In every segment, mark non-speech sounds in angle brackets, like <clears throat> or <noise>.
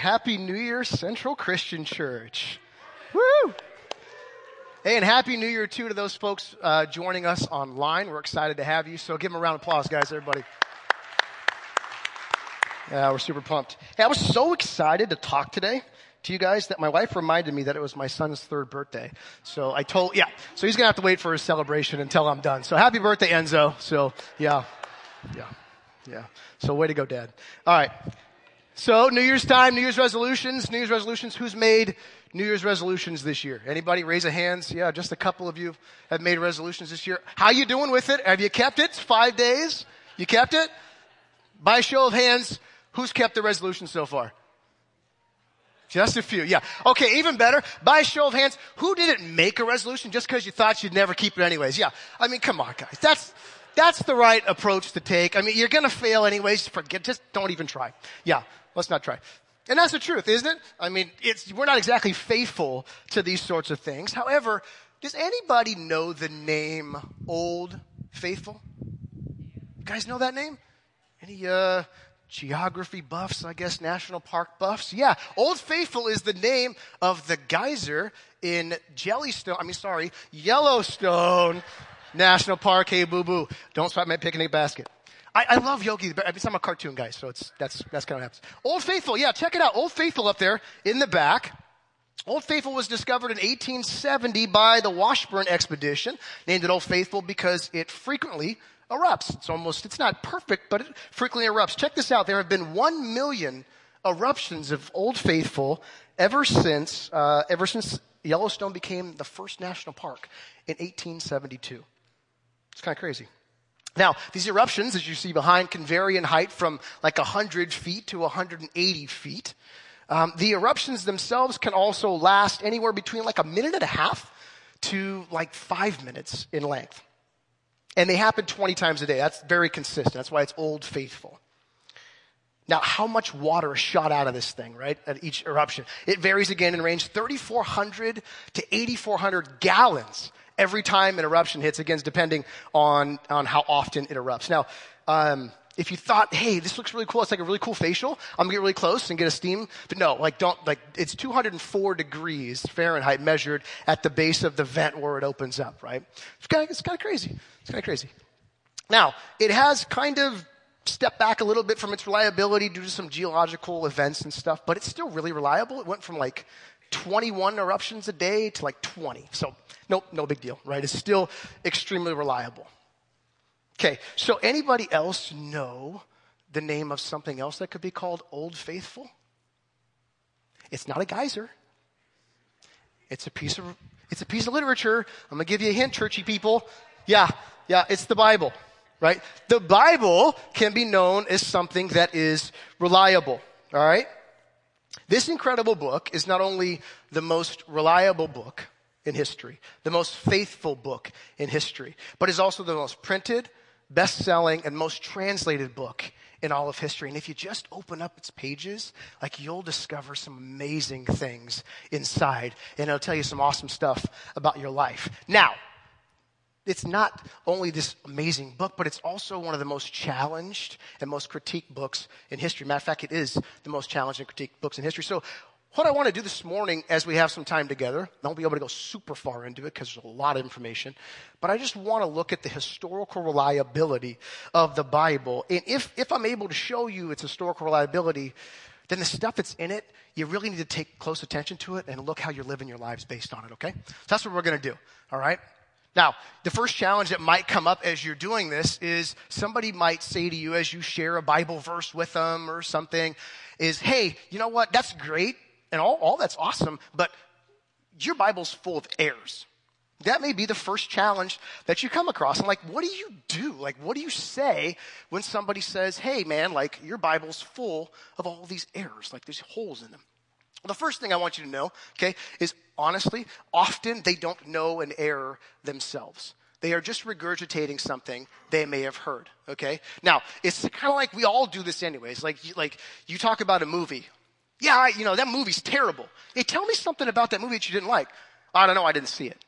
Happy New Year, Central Christian Church. Woo! Hey, and Happy New Year too to those folks uh, joining us online. We're excited to have you. So give them a round of applause, guys, everybody. Yeah, we're super pumped. Hey, I was so excited to talk today to you guys that my wife reminded me that it was my son's third birthday. So I told, yeah, so he's gonna have to wait for his celebration until I'm done. So happy birthday, Enzo. So yeah, yeah, yeah. So way to go, Dad. All right. So New Year's time, New Year's resolutions, New Year's resolutions. Who's made New Year's resolutions this year? Anybody raise a hands? Yeah, just a couple of you have made resolutions this year. How you doing with it? Have you kept it? Five days. You kept it? By show of hands, who's kept the resolution so far? Just a few, yeah. Okay, even better. By show of hands, who didn't make a resolution just because you thought you'd never keep it anyways? Yeah. I mean, come on, guys. That's, that's the right approach to take. I mean, you're gonna fail anyways. Forget, just don't even try. Yeah. Let's not try. And that's the truth, isn't it? I mean, we're not exactly faithful to these sorts of things. However, does anybody know the name Old Faithful? You guys know that name? Any, uh, geography buffs, I guess, national park buffs. Yeah, Old Faithful is the name of the geyser in Jellystone, I mean, sorry, Yellowstone National Park. Hey, boo boo. Don't spot my picnic basket. I, I love Yogi the Bear. I'm a cartoon guy, so it's, that's, that's kind of what happens. Old Faithful, yeah, check it out. Old Faithful up there in the back. Old Faithful was discovered in 1870 by the Washburn expedition, named it Old Faithful because it frequently erupts. It's almost, it's not perfect, but it frequently erupts. Check this out. There have been one million eruptions of Old Faithful ever since, uh, ever since Yellowstone became the first national park in 1872. It's kind of crazy. Now, these eruptions, as you see behind, can vary in height from like 100 feet to 180 feet. Um, the eruptions themselves can also last anywhere between like a minute and a half to like five minutes in length. And they happen 20 times a day. That's very consistent. That's why it's old faithful. Now, how much water is shot out of this thing, right, at each eruption? It varies again in range 3,400 to 8,400 gallons every time an eruption hits, again, depending on, on how often it erupts. Now, um, if you thought, hey, this looks really cool, it's like a really cool facial, I'm gonna get really close and get a steam. But no, like don't, like, it's 204 degrees Fahrenheit measured at the base of the vent where it opens up, right? It's kind of, it's kind of crazy. It's kind of crazy. Now, it has kind of stepped back a little bit from its reliability due to some geological events and stuff, but it's still really reliable. It went from like 21 eruptions a day to like 20. So Nope, no big deal, right? It's still extremely reliable. Okay, so anybody else know the name of something else that could be called Old Faithful? It's not a geyser. It's a piece of it's a piece of literature. I'm gonna give you a hint, churchy people. Yeah, yeah, it's the Bible, right? The Bible can be known as something that is reliable. All right? This incredible book is not only the most reliable book, in history, the most faithful book in history, but is also the most printed, best selling, and most translated book in all of history. And if you just open up its pages, like you'll discover some amazing things inside, and it'll tell you some awesome stuff about your life. Now, it's not only this amazing book, but it's also one of the most challenged and most critiqued books in history. Matter of fact, it is the most challenged and critiqued books in history. So what I want to do this morning as we have some time together, I won't be able to go super far into it because there's a lot of information, but I just want to look at the historical reliability of the Bible. And if, if I'm able to show you its historical reliability, then the stuff that's in it, you really need to take close attention to it and look how you're living your lives based on it, okay? So that's what we're going to do, all right? Now, the first challenge that might come up as you're doing this is somebody might say to you as you share a Bible verse with them or something is, hey, you know what? That's great and all, all that's awesome, but your Bible's full of errors. That may be the first challenge that you come across. And like, what do you do? Like, what do you say when somebody says, hey man, like your Bible's full of all these errors, like there's holes in them? Well, the first thing I want you to know, okay, is honestly, often they don't know an error themselves. They are just regurgitating something they may have heard. Okay. Now it's kind of like we all do this anyways. Like, like you talk about a movie yeah, I, you know, that movie's terrible. Hey, tell me something about that movie that you didn't like. I don't know, I didn't see it.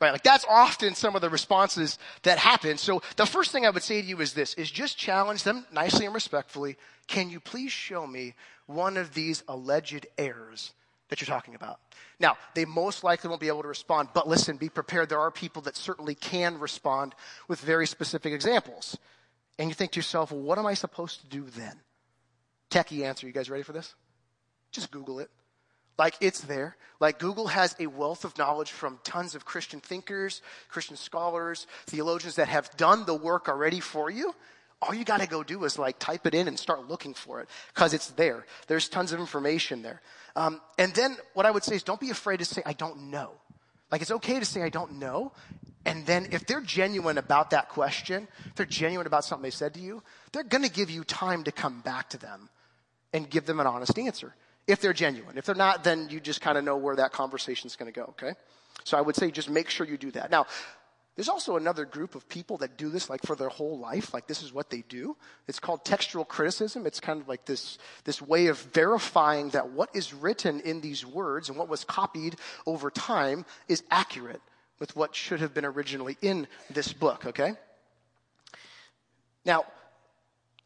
Right? Like that's often some of the responses that happen. So the first thing I would say to you is this, is just challenge them nicely and respectfully. Can you please show me one of these alleged errors that you're talking about? Now, they most likely won't be able to respond, but listen, be prepared. There are people that certainly can respond with very specific examples. And you think to yourself, well, what am I supposed to do then? Techie answer. You guys ready for this? Just Google it. Like it's there. Like Google has a wealth of knowledge from tons of Christian thinkers, Christian scholars, theologians that have done the work already for you. All you gotta go do is like type it in and start looking for it because it's there. There's tons of information there. Um, and then what I would say is don't be afraid to say, I don't know. Like it's okay to say, I don't know. And then if they're genuine about that question, if they're genuine about something they said to you, they're gonna give you time to come back to them and give them an honest answer if they're genuine. If they're not, then you just kind of know where that conversation is going to go, okay? So I would say just make sure you do that. Now, there's also another group of people that do this like for their whole life. Like this is what they do. It's called textual criticism. It's kind of like this, this way of verifying that what is written in these words and what was copied over time is accurate with what should have been originally in this book, okay? Now,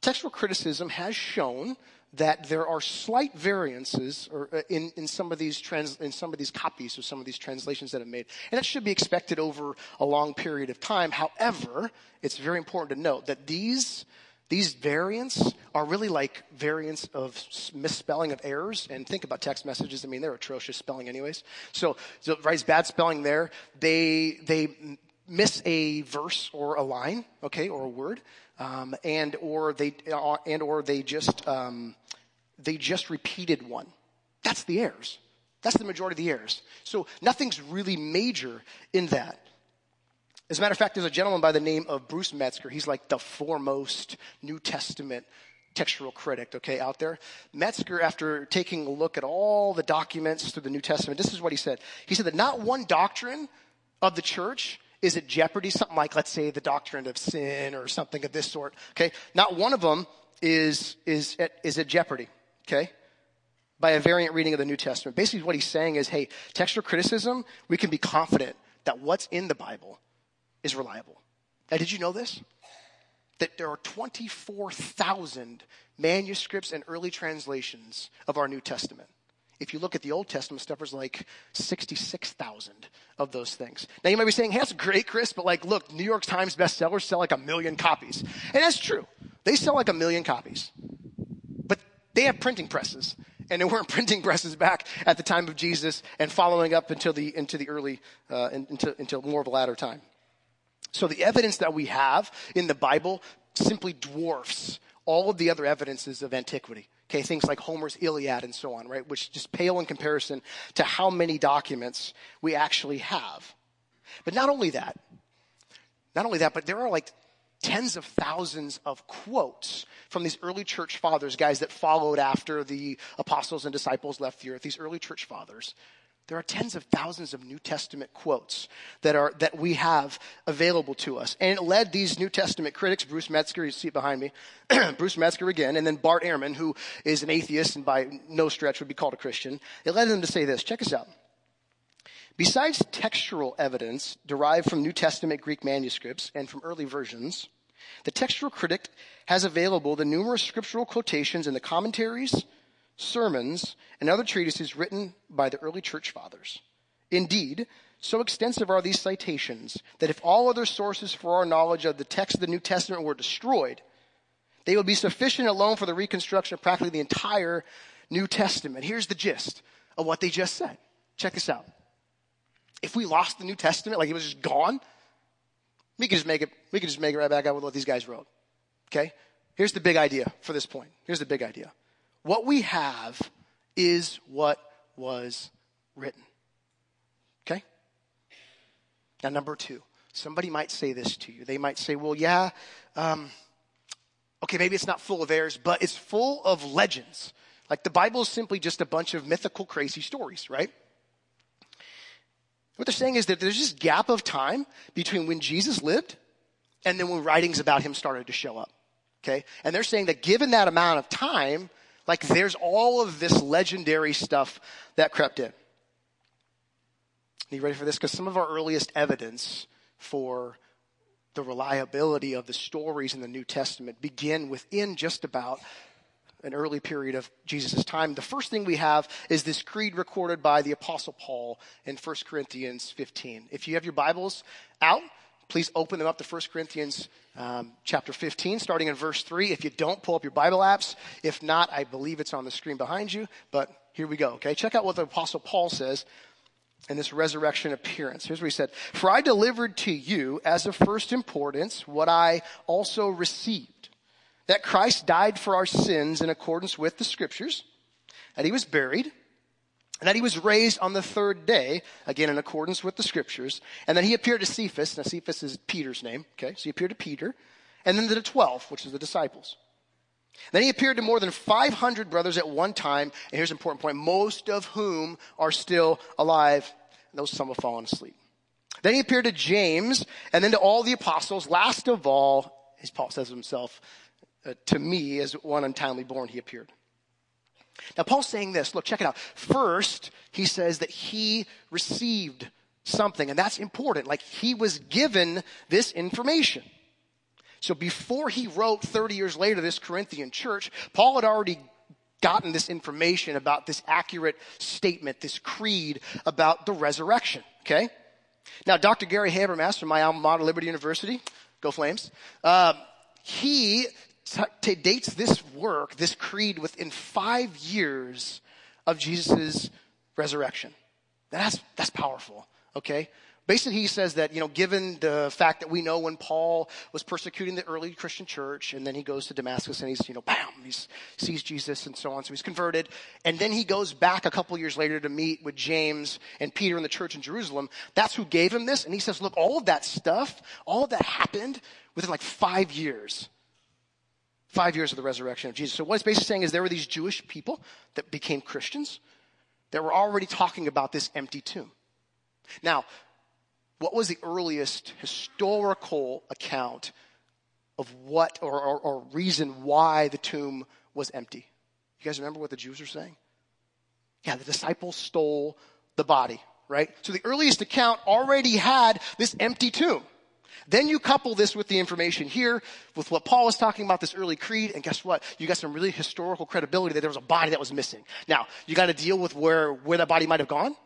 textual criticism has shown that there are slight variances uh, in, in, some of these trans, in some of these copies of some of these translations that have made. And that should be expected over a long period of time. However, it's very important to note that these, these variants are really like variants of misspelling of errors. And think about text messages. I mean, they're atrocious spelling anyways. So, so right, bad spelling there. They, they miss a verse or a line, okay, or a word, um, and or they uh, and or they just um, they just repeated one. That's the errors. That's the majority of the errors. So nothing's really major in that. As a matter of fact, there's a gentleman by the name of Bruce Metzger. He's like the foremost New Testament textual critic, okay, out there. Metzger, after taking a look at all the documents through the New Testament, this is what he said. He said that not one doctrine of the church is at jeopardy. Something like, let's say, the doctrine of sin or something of this sort. Okay. Not one of them is, is at, is at jeopardy. Okay. By a variant reading of the New Testament. Basically what he's saying is, hey, textual criticism, we can be confident that what's in the Bible is reliable. Now, did you know this? That there are 24,000 manuscripts and early translations of our New Testament. If you look at the Old Testament stuff, there's like 66,000 of those things. Now you might be saying, hey, that's great, Chris, but like, look, New York Times bestsellers sell like a million copies. And that's true. They sell like a million copies. But they have printing presses. And there weren't <laughs> printing presses back at the time of Jesus and following up until the, into the early, uh, into, until more of a latter time. So the evidence that we have in the Bible simply dwarfs all of the other evidences of antiquity. Okay, things like Homer's Iliad and so on, right? Which just pale in comparison to how many documents we actually have. But not only that, not only that, but there are like tens of thousands of quotes from these early church fathers, guys that followed after the apostles and disciples left the earth, these early church fathers, there are tens of thousands of New Testament quotes that are, that we have available to us. And it led these New Testament critics, Bruce Metzger, you see it behind me, <clears throat> Bruce Metzger again, and then Bart Ehrman, who is an atheist and by no stretch would be called a Christian. It led them to say this. Check us out. Besides textual evidence derived from New Testament Greek manuscripts and from early versions, the textual critic has available the numerous scriptural quotations in the commentaries, sermons, and other treatises written by the early church fathers. Indeed, so extensive are these citations that if all other sources for our knowledge of the text of the New Testament were destroyed, they would be sufficient alone for the reconstruction of practically the entire New Testament. Here's the gist of what they just said. Check this out. If we lost the New Testament, like it was just gone, we could just make it, we could just make it right back out with what these guys wrote. Okay? Here's the big idea for this point. Here's the big idea. What we have is what was written. Okay? Now, number two, somebody might say this to you. They might say, well, yeah, um, okay, maybe it's not full of errors, but it's full of legends. Like the Bible is simply just a bunch of mythical, crazy stories, right? What they're saying is that there's this gap of time between when Jesus lived and then when writings about him started to show up. Okay? And they're saying that given that amount of time, like there's all of this legendary stuff that crept in. Are you ready for this? Because some of our earliest evidence for the reliability of the stories in the New Testament begin within just about an early period of Jesus' time. The first thing we have is this creed recorded by the Apostle Paul in 1 Corinthians 15. If you have your Bibles out, please open them up to 1 Corinthians um, chapter 15, starting in verse 3. If you don't, pull up your Bible apps. If not, I believe it's on the screen behind you, but here we go, okay? Check out what the Apostle Paul says in this resurrection appearance. Here's what he said. For I delivered to you as of first importance what I also received. That Christ died for our sins in accordance with the scriptures, that he was buried, and that he was raised on the third day, again in accordance with the scriptures, and then he appeared to Cephas. Now Cephas is Peter's name, okay? So he appeared to Peter, and then to the twelve, which is the disciples. Then he appeared to more than 500 brothers at one time, and here's an important point, most of whom are still alive, and those some have fallen asleep. Then he appeared to James, and then to all the apostles. Last of all, as Paul says of himself, uh, to me as one untimely born he appeared. Now Paul's saying this, look, check it out. First, he says that he received something, and that's important. Like he was given this information. So before he wrote 30 years later this Corinthian church, Paul had already gotten this information about this accurate statement, this creed about the resurrection. Okay? Now, Dr. Gary Habermas from my alma mater, Liberty University, go Flames, uh, he t- dates this work, this creed, within five years of Jesus' resurrection. That's, that's powerful, okay? Basically, he says that, you know, given the fact that we know when Paul was persecuting the early Christian church, and then he goes to Damascus and he's, you know, bam, he sees Jesus and so on, so he's converted. And then he goes back a couple years later to meet with James and Peter in the church in Jerusalem. That's who gave him this. And he says, look, all of that stuff, all of that happened within like five years. Five years of the resurrection of Jesus. So what it's basically saying is there were these Jewish people that became Christians that were already talking about this empty tomb. Now, what was the earliest historical account of what or, or, or, reason why the tomb was empty? You guys remember what the Jews were saying? Yeah, the disciples stole the body, right? So the earliest account already had this empty tomb. Then you couple this with the information here, with what Paul was talking about, this early creed, and guess what? You got some really historical credibility that there was a body that was missing. Now, you got to deal with where, where that body might have gone.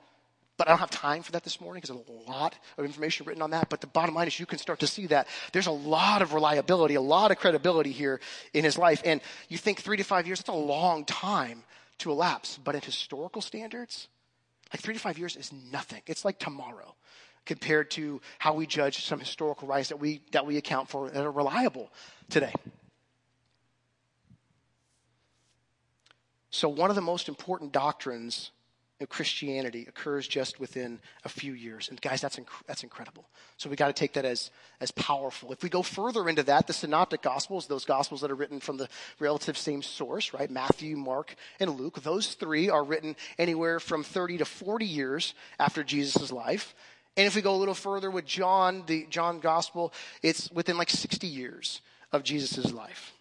But I don't have time for that this morning because there's a lot of information written on that. But the bottom line is you can start to see that there's a lot of reliability, a lot of credibility here in his life. And you think three to five years, that's a long time to elapse. But in historical standards, like three to five years is nothing. It's like tomorrow compared to how we judge some historical writings that we, that we account for that are reliable today. So one of the most important doctrines of Christianity occurs just within a few years. And guys, that's, inc- that's incredible. So we got to take that as, as powerful. If we go further into that, the synoptic gospels, those gospels that are written from the relative same source, right? Matthew, Mark, and Luke, those three are written anywhere from 30 to 40 years after Jesus' life. And if we go a little further with John, the John gospel, it's within like 60 years of Jesus' life.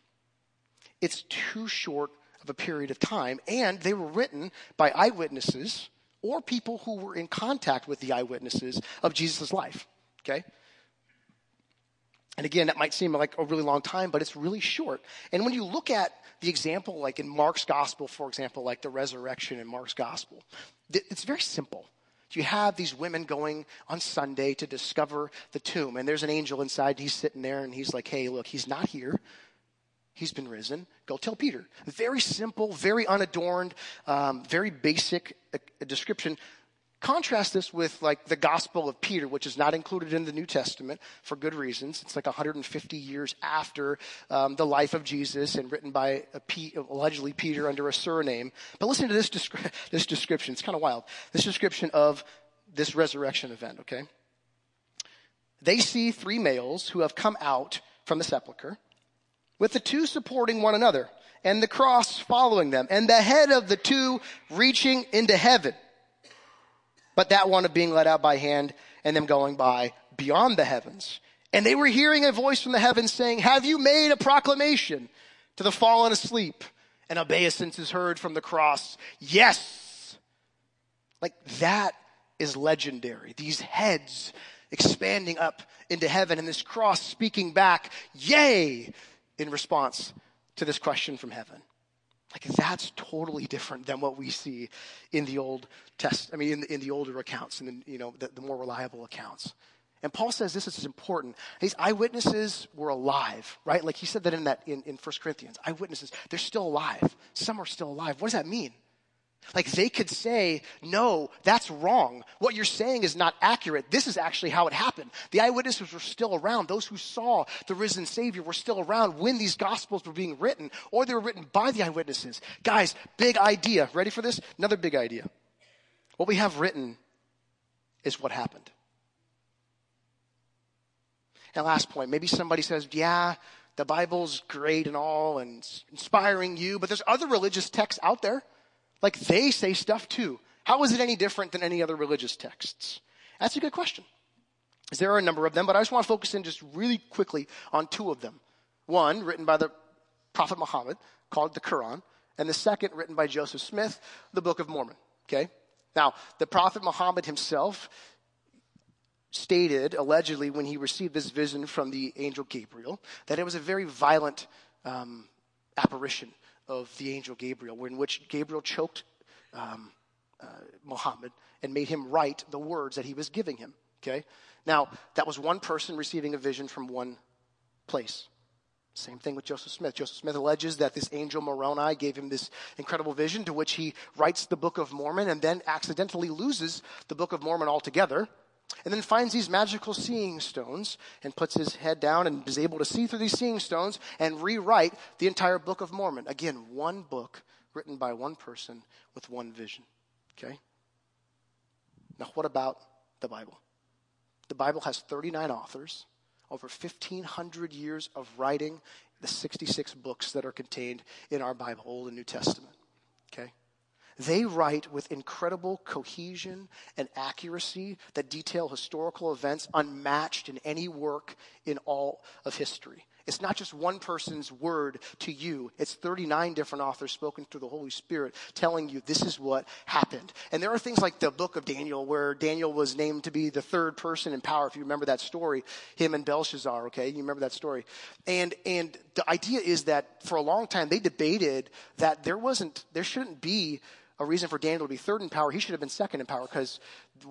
It's too short of a period of time, and they were written by eyewitnesses or people who were in contact with the eyewitnesses of Jesus' life. Okay? And again, that might seem like a really long time, but it's really short. And when you look at the example, like in Mark's gospel, for example, like the resurrection in Mark's gospel, it's very simple. You have these women going on Sunday to discover the tomb, and there's an angel inside. He's sitting there, and he's like, "Hey, look, he's not here. He's been risen. Go tell Peter. Very simple, very unadorned, um, very basic uh, description. Contrast this with like the Gospel of Peter, which is not included in the New Testament for good reasons. It's like 150 years after um, the life of Jesus and written by P, allegedly Peter under a surname. But listen to this, descri- <laughs> this description. It's kind of wild. This description of this resurrection event, okay? They see three males who have come out from the sepulchre with the two supporting one another and the cross following them and the head of the two reaching into heaven. But that one of being led out by hand and them going by beyond the heavens. And they were hearing a voice from the heavens saying, have you made a proclamation to the fallen asleep? And obeisance is heard from the cross. Yes. Like that is legendary. These heads expanding up into heaven and this cross speaking back, yay, in response to this question from heaven. Like that's totally different than what we see in the Old Test. I mean, in the, in the older accounts, and the, you know, the, the more reliable accounts. And Paul says this is important. These eyewitnesses were alive, right? Like he said that in that in, in 1 Corinthians. Eyewitnesses, they're still alive. Some are still alive. What does that mean? Like they could say, no, that's wrong. What you're saying is not accurate. This is actually how it happened. The eyewitnesses were still around. Those who saw the risen Savior were still around when these Gospels were being written, or they were written by the eyewitnesses. Guys, big idea. Ready for this? Another big idea. What we have written is what happened. And last point, maybe somebody says, yeah, the Bible's great and all and inspiring you, but there's other religious texts out there. Like they say stuff too. How is it any different than any other religious texts? That's a good question. There are a number of them, but I just want to focus in just really quickly on two of them. One, written by the Prophet Muhammad, called the Quran, and the second, written by Joseph Smith, the Book of Mormon. Okay? Now, the Prophet Muhammad himself stated, allegedly, when he received this vision from the angel Gabriel, that it was a very violent um, apparition of the angel Gabriel, in which Gabriel choked um, uh, Muhammad and made him write the words that he was giving him. Okay? Now, that was one person receiving a vision from one place. Same thing with Joseph Smith. Joseph Smith alleges that this angel Moroni gave him this incredible vision to which he writes the Book of Mormon and then accidentally loses the Book of Mormon altogether and then finds these magical seeing stones and puts his head down and is able to see through these seeing stones and rewrite the entire Book of Mormon. Again, one book written by one person with one vision. Okay? Now, what about the Bible? The Bible has 39 authors, over 1,500 years of writing, the 66 books that are contained in our Bible, Old and New Testament. Okay? They write with incredible cohesion and accuracy that detail historical events unmatched in any work in all of history. It's not just one person's word to you. It's 39 different authors spoken through the Holy Spirit telling you this is what happened. And there are things like the book of Daniel where Daniel was named to be the third person in power. If you remember that story, him and Belshazzar, okay? You remember that story. And, and the idea is that for a long time they debated that there wasn't, there shouldn't be a reason for Daniel to be third in power. He should have been second in power because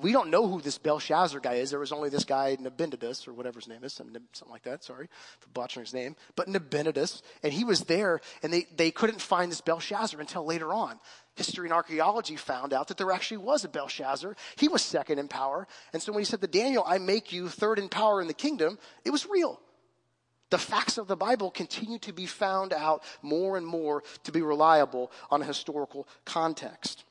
we don't know who this Belshazzar guy is. There was only this guy, Nabonidus, or whatever his name is, something like that. Sorry for botching his name. But Nabonidus, and he was there, and they, they couldn't find this Belshazzar until later on. History and archaeology found out that there actually was a Belshazzar. He was second in power. And so when he said to Daniel, I make you third in power in the kingdom, it was real the facts of the Bible continue to be found out more and more to be reliable on a historical context.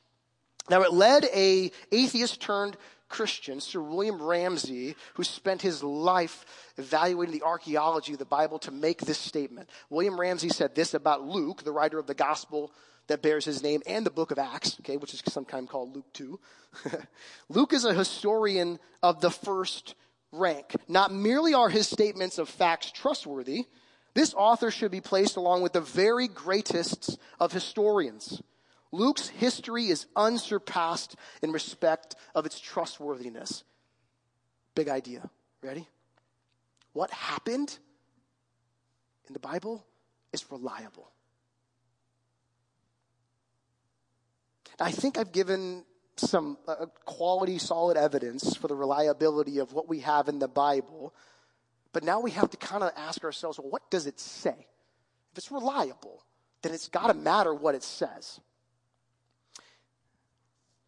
Now, it led a atheist turned Christian, Sir William Ramsay, who spent his life evaluating the archaeology of the Bible to make this statement. William Ramsay said this about Luke, the writer of the gospel that bears his name, and the book of Acts, okay, which is sometimes called Luke 2. <laughs> Luke is a historian of the first rank. Not merely are his statements of facts trustworthy, this author should be placed along with the very greatest of historians. Luke's history is unsurpassed in respect of its trustworthiness. Big idea. Ready? What happened in the Bible is reliable. I think I've given some uh, quality, solid evidence for the reliability of what we have in the Bible. But now we have to kind of ask ourselves, well, what does it say? If it's reliable, then it's got to matter what it says.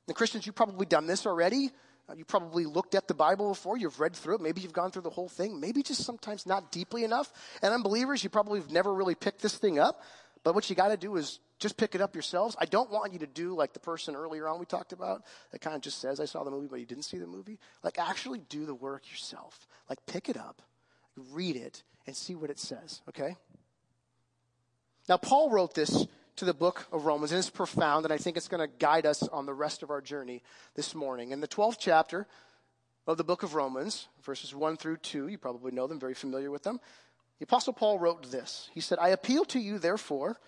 And Christians, you've probably done this already. Uh, you probably looked at the Bible before. You've read through it. Maybe you've gone through the whole thing. Maybe just sometimes not deeply enough. And unbelievers, you probably have never really picked this thing up. But what you got to do is just pick it up yourselves. I don't want you to do like the person earlier on we talked about that kind of just says, I saw the movie, but you didn't see the movie. Like, actually do the work yourself. Like, pick it up, read it, and see what it says, okay? Now, Paul wrote this to the book of Romans, and it's profound, and I think it's going to guide us on the rest of our journey this morning. In the 12th chapter of the book of Romans, verses 1 through 2, you probably know them, very familiar with them. The Apostle Paul wrote this. He said, I appeal to you, therefore,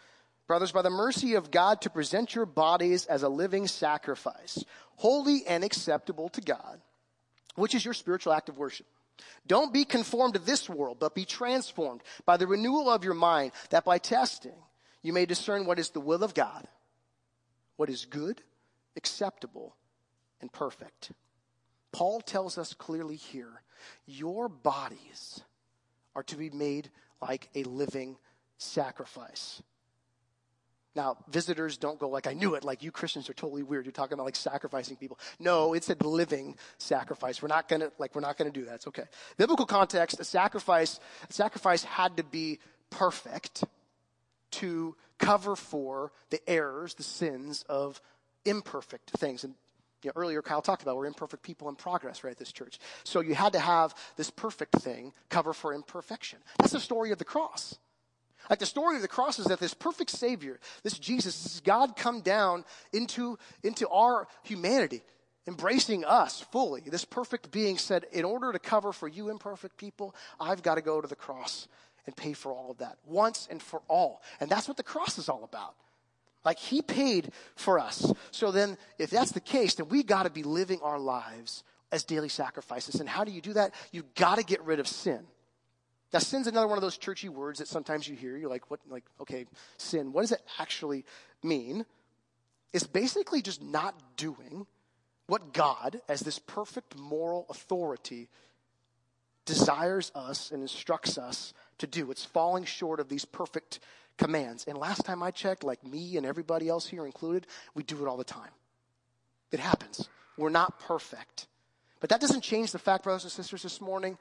brothers, by the mercy of God, to present your bodies as a living sacrifice, holy and acceptable to God, which is your spiritual act of worship. Don't be conformed to this world, but be transformed by the renewal of your mind, that by testing you may discern what is the will of God, what is good, acceptable, and perfect. Paul tells us clearly here your bodies are to be made like a living sacrifice. Now, visitors don't go like, I knew it, like you Christians are totally weird. You're talking about like sacrificing people. No, it's a living sacrifice. We're not gonna, like, we're not gonna do that. It's okay. Biblical context, a sacrifice, a sacrifice had to be perfect to cover for the errors, the sins of imperfect things. And you know, earlier Kyle talked about we're imperfect people in progress, right, at this church. So you had to have this perfect thing cover for imperfection. That's the story of the cross. Like the story of the cross is that this perfect Savior, this Jesus, this God come down into, into our humanity, embracing us fully. This perfect being said, in order to cover for you imperfect people, I've got to go to the cross and pay for all of that once and for all. And that's what the cross is all about. Like he paid for us. So then, if that's the case, then we got to be living our lives as daily sacrifices. And how do you do that? You've got to get rid of sin. Now, sin's another one of those churchy words that sometimes you hear. You're like, what? Like, okay, sin. What does it actually mean? It's basically just not doing what God, as this perfect moral authority, desires us and instructs us to do. It's falling short of these perfect commands. And last time I checked, like me and everybody else here included, we do it all the time. It happens. We're not perfect. But that doesn't change the fact, brothers and sisters, this morning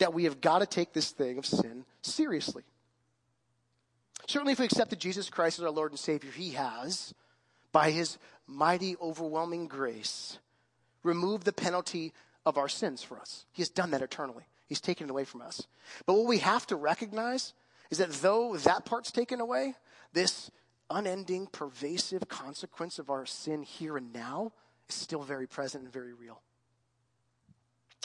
that we have got to take this thing of sin seriously. Certainly, if we accepted Jesus Christ as our Lord and Savior, He has, by His mighty, overwhelming grace, removed the penalty of our sins for us. He has done that eternally. He's taken it away from us. But what we have to recognize is that though that part's taken away, this unending, pervasive consequence of our sin here and now is still very present and very real.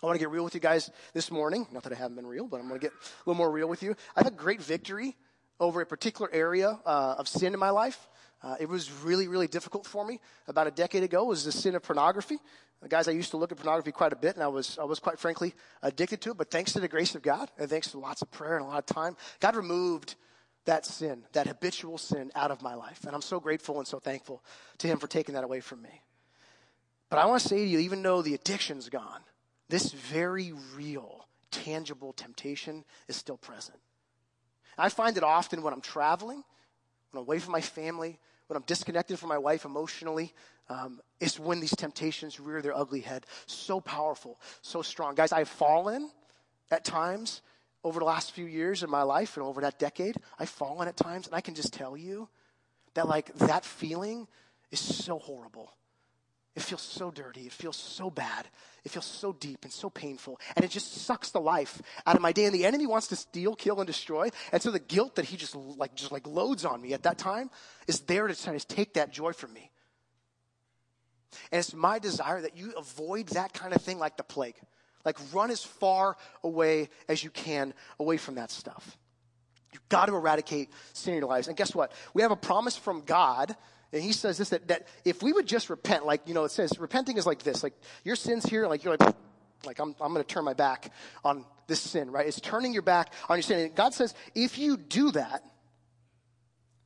I want to get real with you guys this morning. Not that I haven't been real, but I'm going to get a little more real with you. I had a great victory over a particular area uh, of sin in my life. Uh, it was really, really difficult for me about a decade ago. Was the sin of pornography. The guys, I used to look at pornography quite a bit, and I was, I was quite frankly addicted to it. But thanks to the grace of God, and thanks to lots of prayer and a lot of time, God removed that sin, that habitual sin, out of my life. And I'm so grateful and so thankful to Him for taking that away from me. But I want to say to you, even though the addiction's gone, this very real, tangible temptation is still present. I find it often when I'm traveling, when I'm away from my family, when I'm disconnected from my wife emotionally, um, it's when these temptations rear their ugly head. So powerful, so strong. Guys, I've fallen at times over the last few years in my life and over that decade. I've fallen at times, and I can just tell you that, like, that feeling is so horrible. It feels so dirty. It feels so bad. It feels so deep and so painful. And it just sucks the life out of my day. And the enemy wants to steal, kill, and destroy. And so the guilt that he just like, just like loads on me at that time is there to try to take that joy from me. And it's my desire that you avoid that kind of thing like the plague. Like run as far away as you can away from that stuff. You've got to eradicate sin in your lives. And guess what? We have a promise from God and he says this that, that if we would just repent, like, you know, it says repenting is like this, like your sin's here, like you're like, like I'm, I'm going to turn my back on this sin, right? It's turning your back on your sin. And God says, if you do that,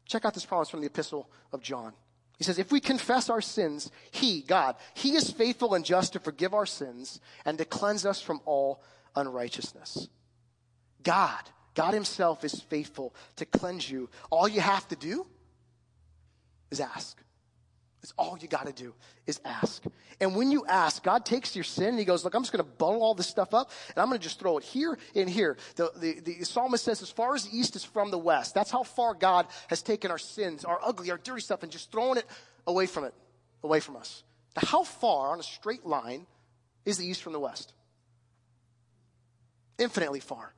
check out this promise from the epistle of John. He says, if we confess our sins, He, God, He is faithful and just to forgive our sins and to cleanse us from all unrighteousness. God, God Himself is faithful to cleanse you. All you have to do is ask. That's all you got to do is ask. And when you ask, God takes your sin and he goes, look, I'm just going to bundle all this stuff up and I'm going to just throw it here and here. The, the, the psalmist says, as far as the east is from the west, that's how far God has taken our sins, our ugly, our dirty stuff and just thrown it away from it, away from us. Now, how far on a straight line is the east from the west? Infinitely far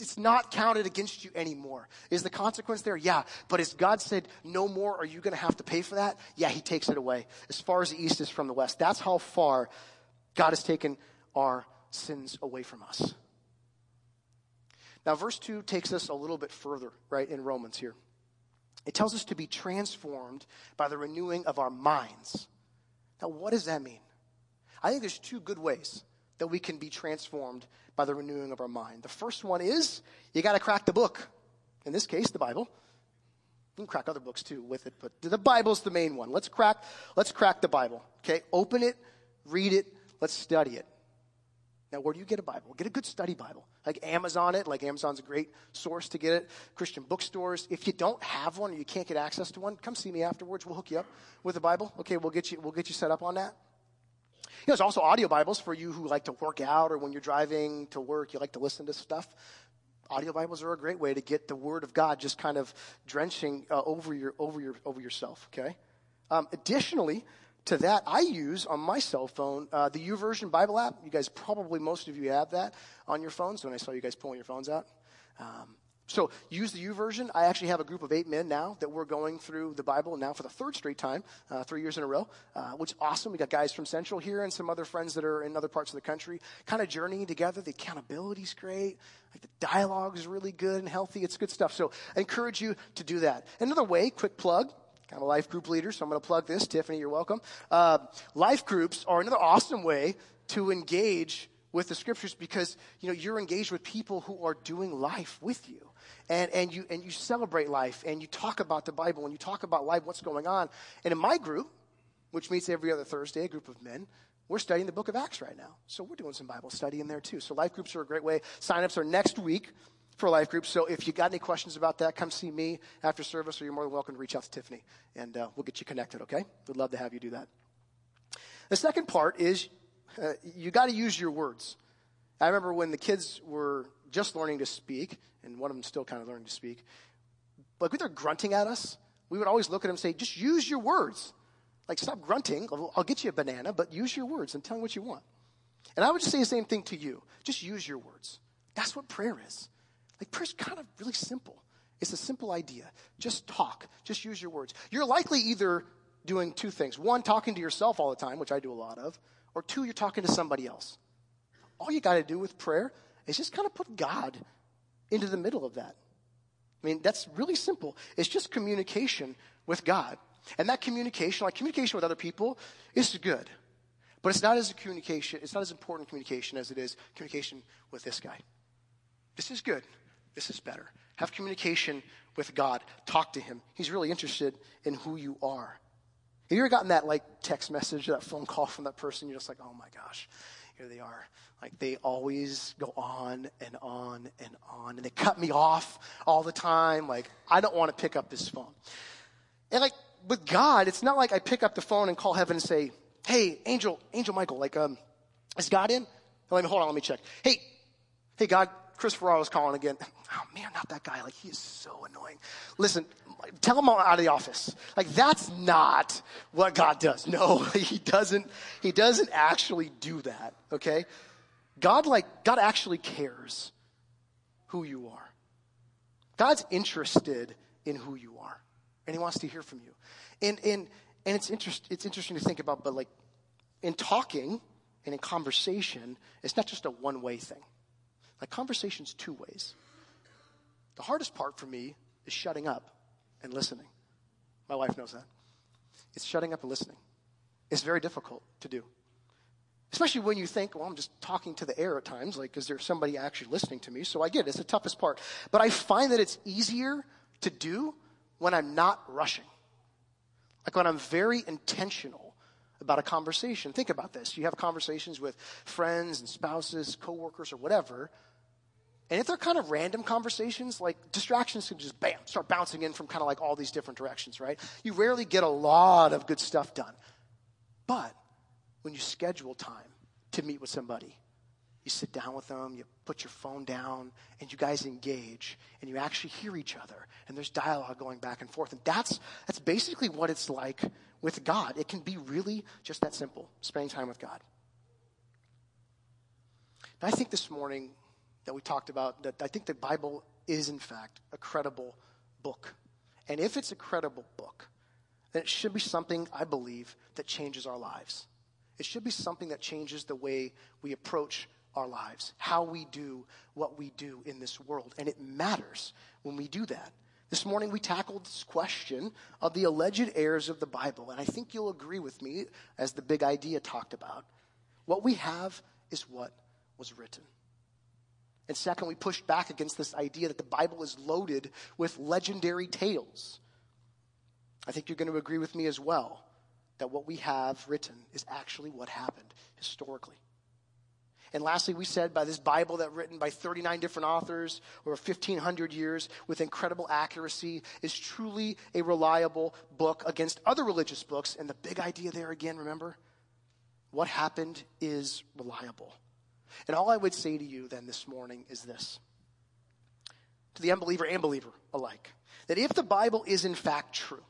it's not counted against you anymore. Is the consequence there? Yeah. But as God said, no more are you going to have to pay for that? Yeah, he takes it away. As far as the east is from the west. That's how far God has taken our sins away from us. Now, verse 2 takes us a little bit further, right, in Romans here. It tells us to be transformed by the renewing of our minds. Now, what does that mean? I think there's two good ways that we can be transformed by the renewing of our mind. The first one is you got to crack the book. In this case, the Bible. You can crack other books too with it, but the Bible's the main one. Let's crack, let's crack the Bible. Okay? Open it, read it, let's study it. Now, where do you get a Bible? Get a good study Bible. Like Amazon it, like Amazon's a great source to get it. Christian bookstores. If you don't have one or you can't get access to one, come see me afterwards. We'll hook you up with a Bible. Okay, we'll get you, we'll get you set up on that. You <laughs> know, there's also audio Bibles for you who like to work out or when you're driving to work, you like to listen to stuff. Audio Bibles are a great way to get the Word of God just kind of drenching uh, over your over your over yourself. Okay. Um, additionally, to that, I use on my cell phone uh, the YouVersion Bible app. You guys probably, most of you have that on your phones when I saw you guys pulling your phones out. Um, so use the U YouVersion. I actually have a group of eight men now that we're going through the Bible now for the third straight time, uh, three years in a row, uh, which is awesome. We got guys from Central here and some other friends that are in other parts of the country, kind of journeying together. The accountability's great. Like the dialogue is really good and healthy. It's good stuff. So I encourage you to do that. Another way, quick plug, I'm a life group leader, so I'm going to plug this. Tiffany, you're welcome. Uh, life groups are another awesome way to engage with the scriptures because you know you're engaged with people who are doing life with you and, and you and you celebrate life and you talk about the bible and you talk about life what's going on and in my group which meets every other thursday a group of men we're studying the book of acts right now so we're doing some bible study in there too so life groups are a great way sign-ups are next week for life groups So if you got any questions about that, come see me after service, or you're more than welcome to reach out to Tiffany, and uh, we'll get you connected. Okay? We'd love to have you do that. The second part is uh, you got to use your words. I remember when the kids were just learning to speak, and one of them still kind of learning to speak. Like when they're grunting at us, we would always look at them and say, "Just use your words. Like stop grunting. I'll, get you a banana, but use your words and tell them what you want." And I would just say the same thing to you. Just use your words. That's what prayer is. Like prayer's kind of really simple. It's a simple idea. Just talk. Just use your words. You're likely either doing two things. One, talking to yourself all the time, which I do a lot of, or two, you're talking to somebody else. All you got to do with prayer is just kind of put God into the middle of that. I mean, that's really simple. It's just communication with God. And that communication, like communication with other people, is good. But it's not as communication, it's not as important communication as it is communication with this guy. This is good. This is better. Have communication with God. Talk to Him. He's really interested in who you are. Have you ever gotten that like text message, that phone call from that person? You're just like, oh my gosh, here they are. Like they always go on and on and on, and they cut me off all the time. Like I don't want to pick up this phone. And like with God, it's not like I pick up the phone and call heaven and say, "Hey, Angel, Angel Michael, like um, is God in?" Let me hold on. Let me check. Hey, hey, God, Chris Ferraro's calling again. Oh man, not that guy. Like he is so annoying. Listen, tell him out of the office. Like that's not what God does. No, <laughs> he doesn't. He doesn't actually do that. Okay, God like God actually cares who you are. God's interested in who you are, and He wants to hear from you. And and and it's interest. It's interesting to think about, but like in talking and in conversation, it's not just a one way thing. Like conversation's two ways. The hardest part for me is shutting up and listening. My wife knows that. It's shutting up and listening. It's very difficult to do. Especially when you think, well, I'm just talking to the air at times, like, is there somebody actually listening to me? So I get it, it's the toughest part. But I find that it's easier to do when I'm not rushing. Like when I'm very intentional about a conversation. Think about this. You have conversations with friends and spouses, coworkers, or whatever. And if they're kind of random conversations, like distractions can just bam, start bouncing in from kind of like all these different directions, right? You rarely get a lot of good stuff done. But when you schedule time to meet with somebody, you sit down with them, you put your phone down, and you guys engage, and you actually hear each other, and there's dialogue going back and forth. And that's, that's basically what it's like with God. It can be really just that simple, spending time with God. And I think this morning that we talked about, that I think the Bible is, in fact, a credible book. And if it's a credible book, then it should be something, I believe, that changes our lives. It should be something that changes the way we approach our lives, how we do what we do in this world. And it matters when we do that This morning we tackled this question of the alleged errors of the Bible, and I think you'll agree with me as the big idea talked about. What we have is what was written. And second, we pushed back against this idea that the Bible is loaded with legendary tales. I think you're going to agree with me as well that what we have written is actually what happened historically. And lastly, we said by this Bible that written by 39 different authors over 1500 years with incredible accuracy is truly a reliable book against other religious books. And the big idea there again, remember, what happened is reliable. And all I would say to you then this morning is this to the unbeliever and believer alike that if the Bible is in fact true,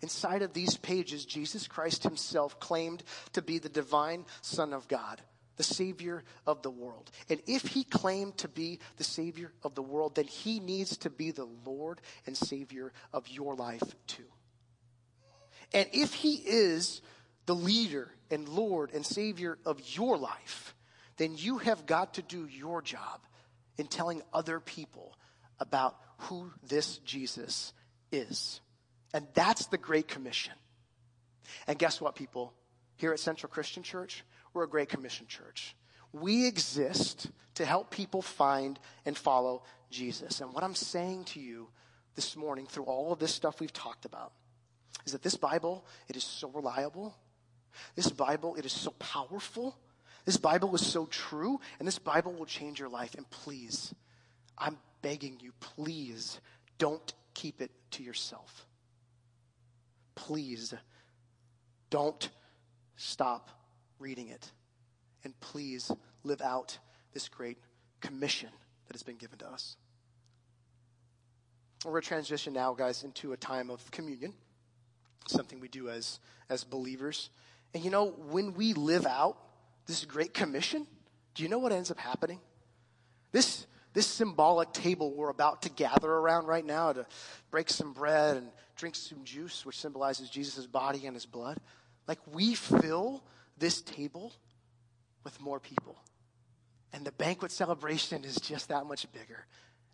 inside of these pages, Jesus Christ himself claimed to be the divine Son of God the Savior of the world. And if he claimed to be the Savior of the world, then he needs to be the Lord and Savior of your life too. And if he is the leader and Lord and Savior of your life, then you have got to do your job in telling other people about who this Jesus is. And that's the Great Commission. And guess what, people? Here at Central Christian Church, we're a Great Commission church. We exist to help people find and follow Jesus. And what I'm saying to you this morning through all of this stuff we've talked about is that this Bible, it is so reliable. This Bible, it is so powerful. This Bible is so true, and this Bible will change your life. And please, I'm begging you, please don't keep it to yourself. Please don't stop reading it. And please live out this great commission that has been given to us. We're going to transition now, guys, into a time of communion, something we do as, as believers. And you know, when we live out this great commission, do you know what ends up happening? This, this symbolic table we're about to gather around right now to break some bread and drink some juice, which symbolizes Jesus' body and his blood, like we fill this table with more people. And the banquet celebration is just that much bigger.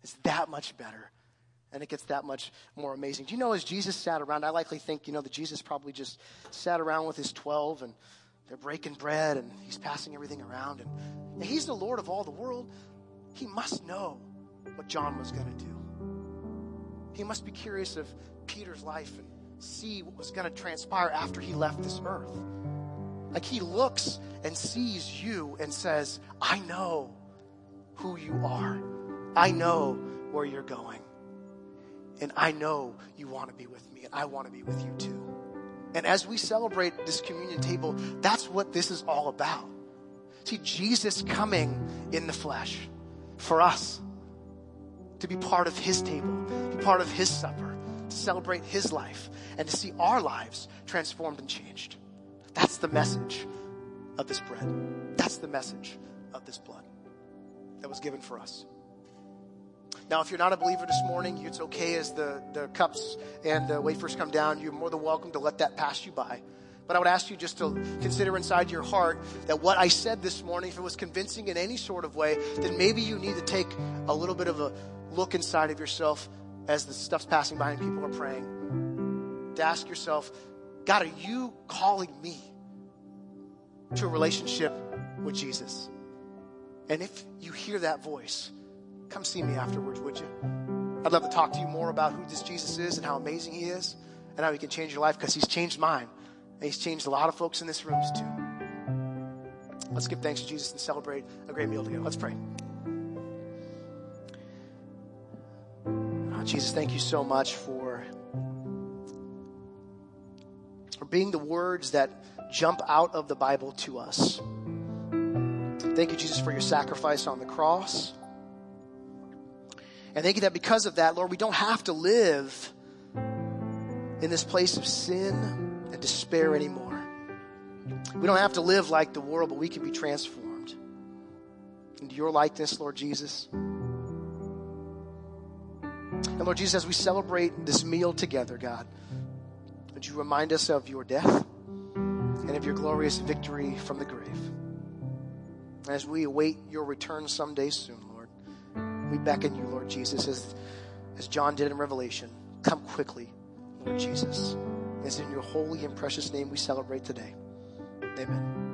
It's that much better. And it gets that much more amazing. Do you know, as Jesus sat around, I likely think, you know, that Jesus probably just sat around with his 12 and they're breaking bread and he's passing everything around. And he's the Lord of all the world. He must know what John was going to do. He must be curious of Peter's life and see what was going to transpire after he left this earth. Like he looks and sees you and says, I know who you are. I know where you're going. And I know you want to be with me, and I want to be with you too. And as we celebrate this communion table, that's what this is all about. See, Jesus coming in the flesh for us to be part of his table, be part of his supper, to celebrate his life, and to see our lives transformed and changed. That's the message of this bread. That's the message of this blood that was given for us. Now, if you're not a believer this morning, it's okay as the, the cups and the wafers come down. You're more than welcome to let that pass you by. But I would ask you just to consider inside your heart that what I said this morning, if it was convincing in any sort of way, then maybe you need to take a little bit of a look inside of yourself as the stuff's passing by and people are praying. To ask yourself, God, are you calling me to a relationship with Jesus? And if you hear that voice, come see me afterwards, would you? I'd love to talk to you more about who this Jesus is and how amazing he is and how he can change your life because he's changed mine. And he's changed a lot of folks in this room too. Let's give thanks to Jesus and celebrate a great meal together. Let's pray. Oh, Jesus, thank you so much for for being the words that jump out of the Bible to us. Thank you, Jesus, for your sacrifice on the cross. And thank you that because of that, Lord, we don't have to live in this place of sin and despair anymore. We don't have to live like the world, but we can be transformed into your likeness, Lord Jesus. And Lord Jesus, as we celebrate this meal together, God, would you remind us of your death and of your glorious victory from the grave? As we await your return someday soon, Lord, we beckon you, Lord Jesus, as, as John did in Revelation Come quickly, Lord Jesus. It's in your holy and precious name we celebrate today. Amen.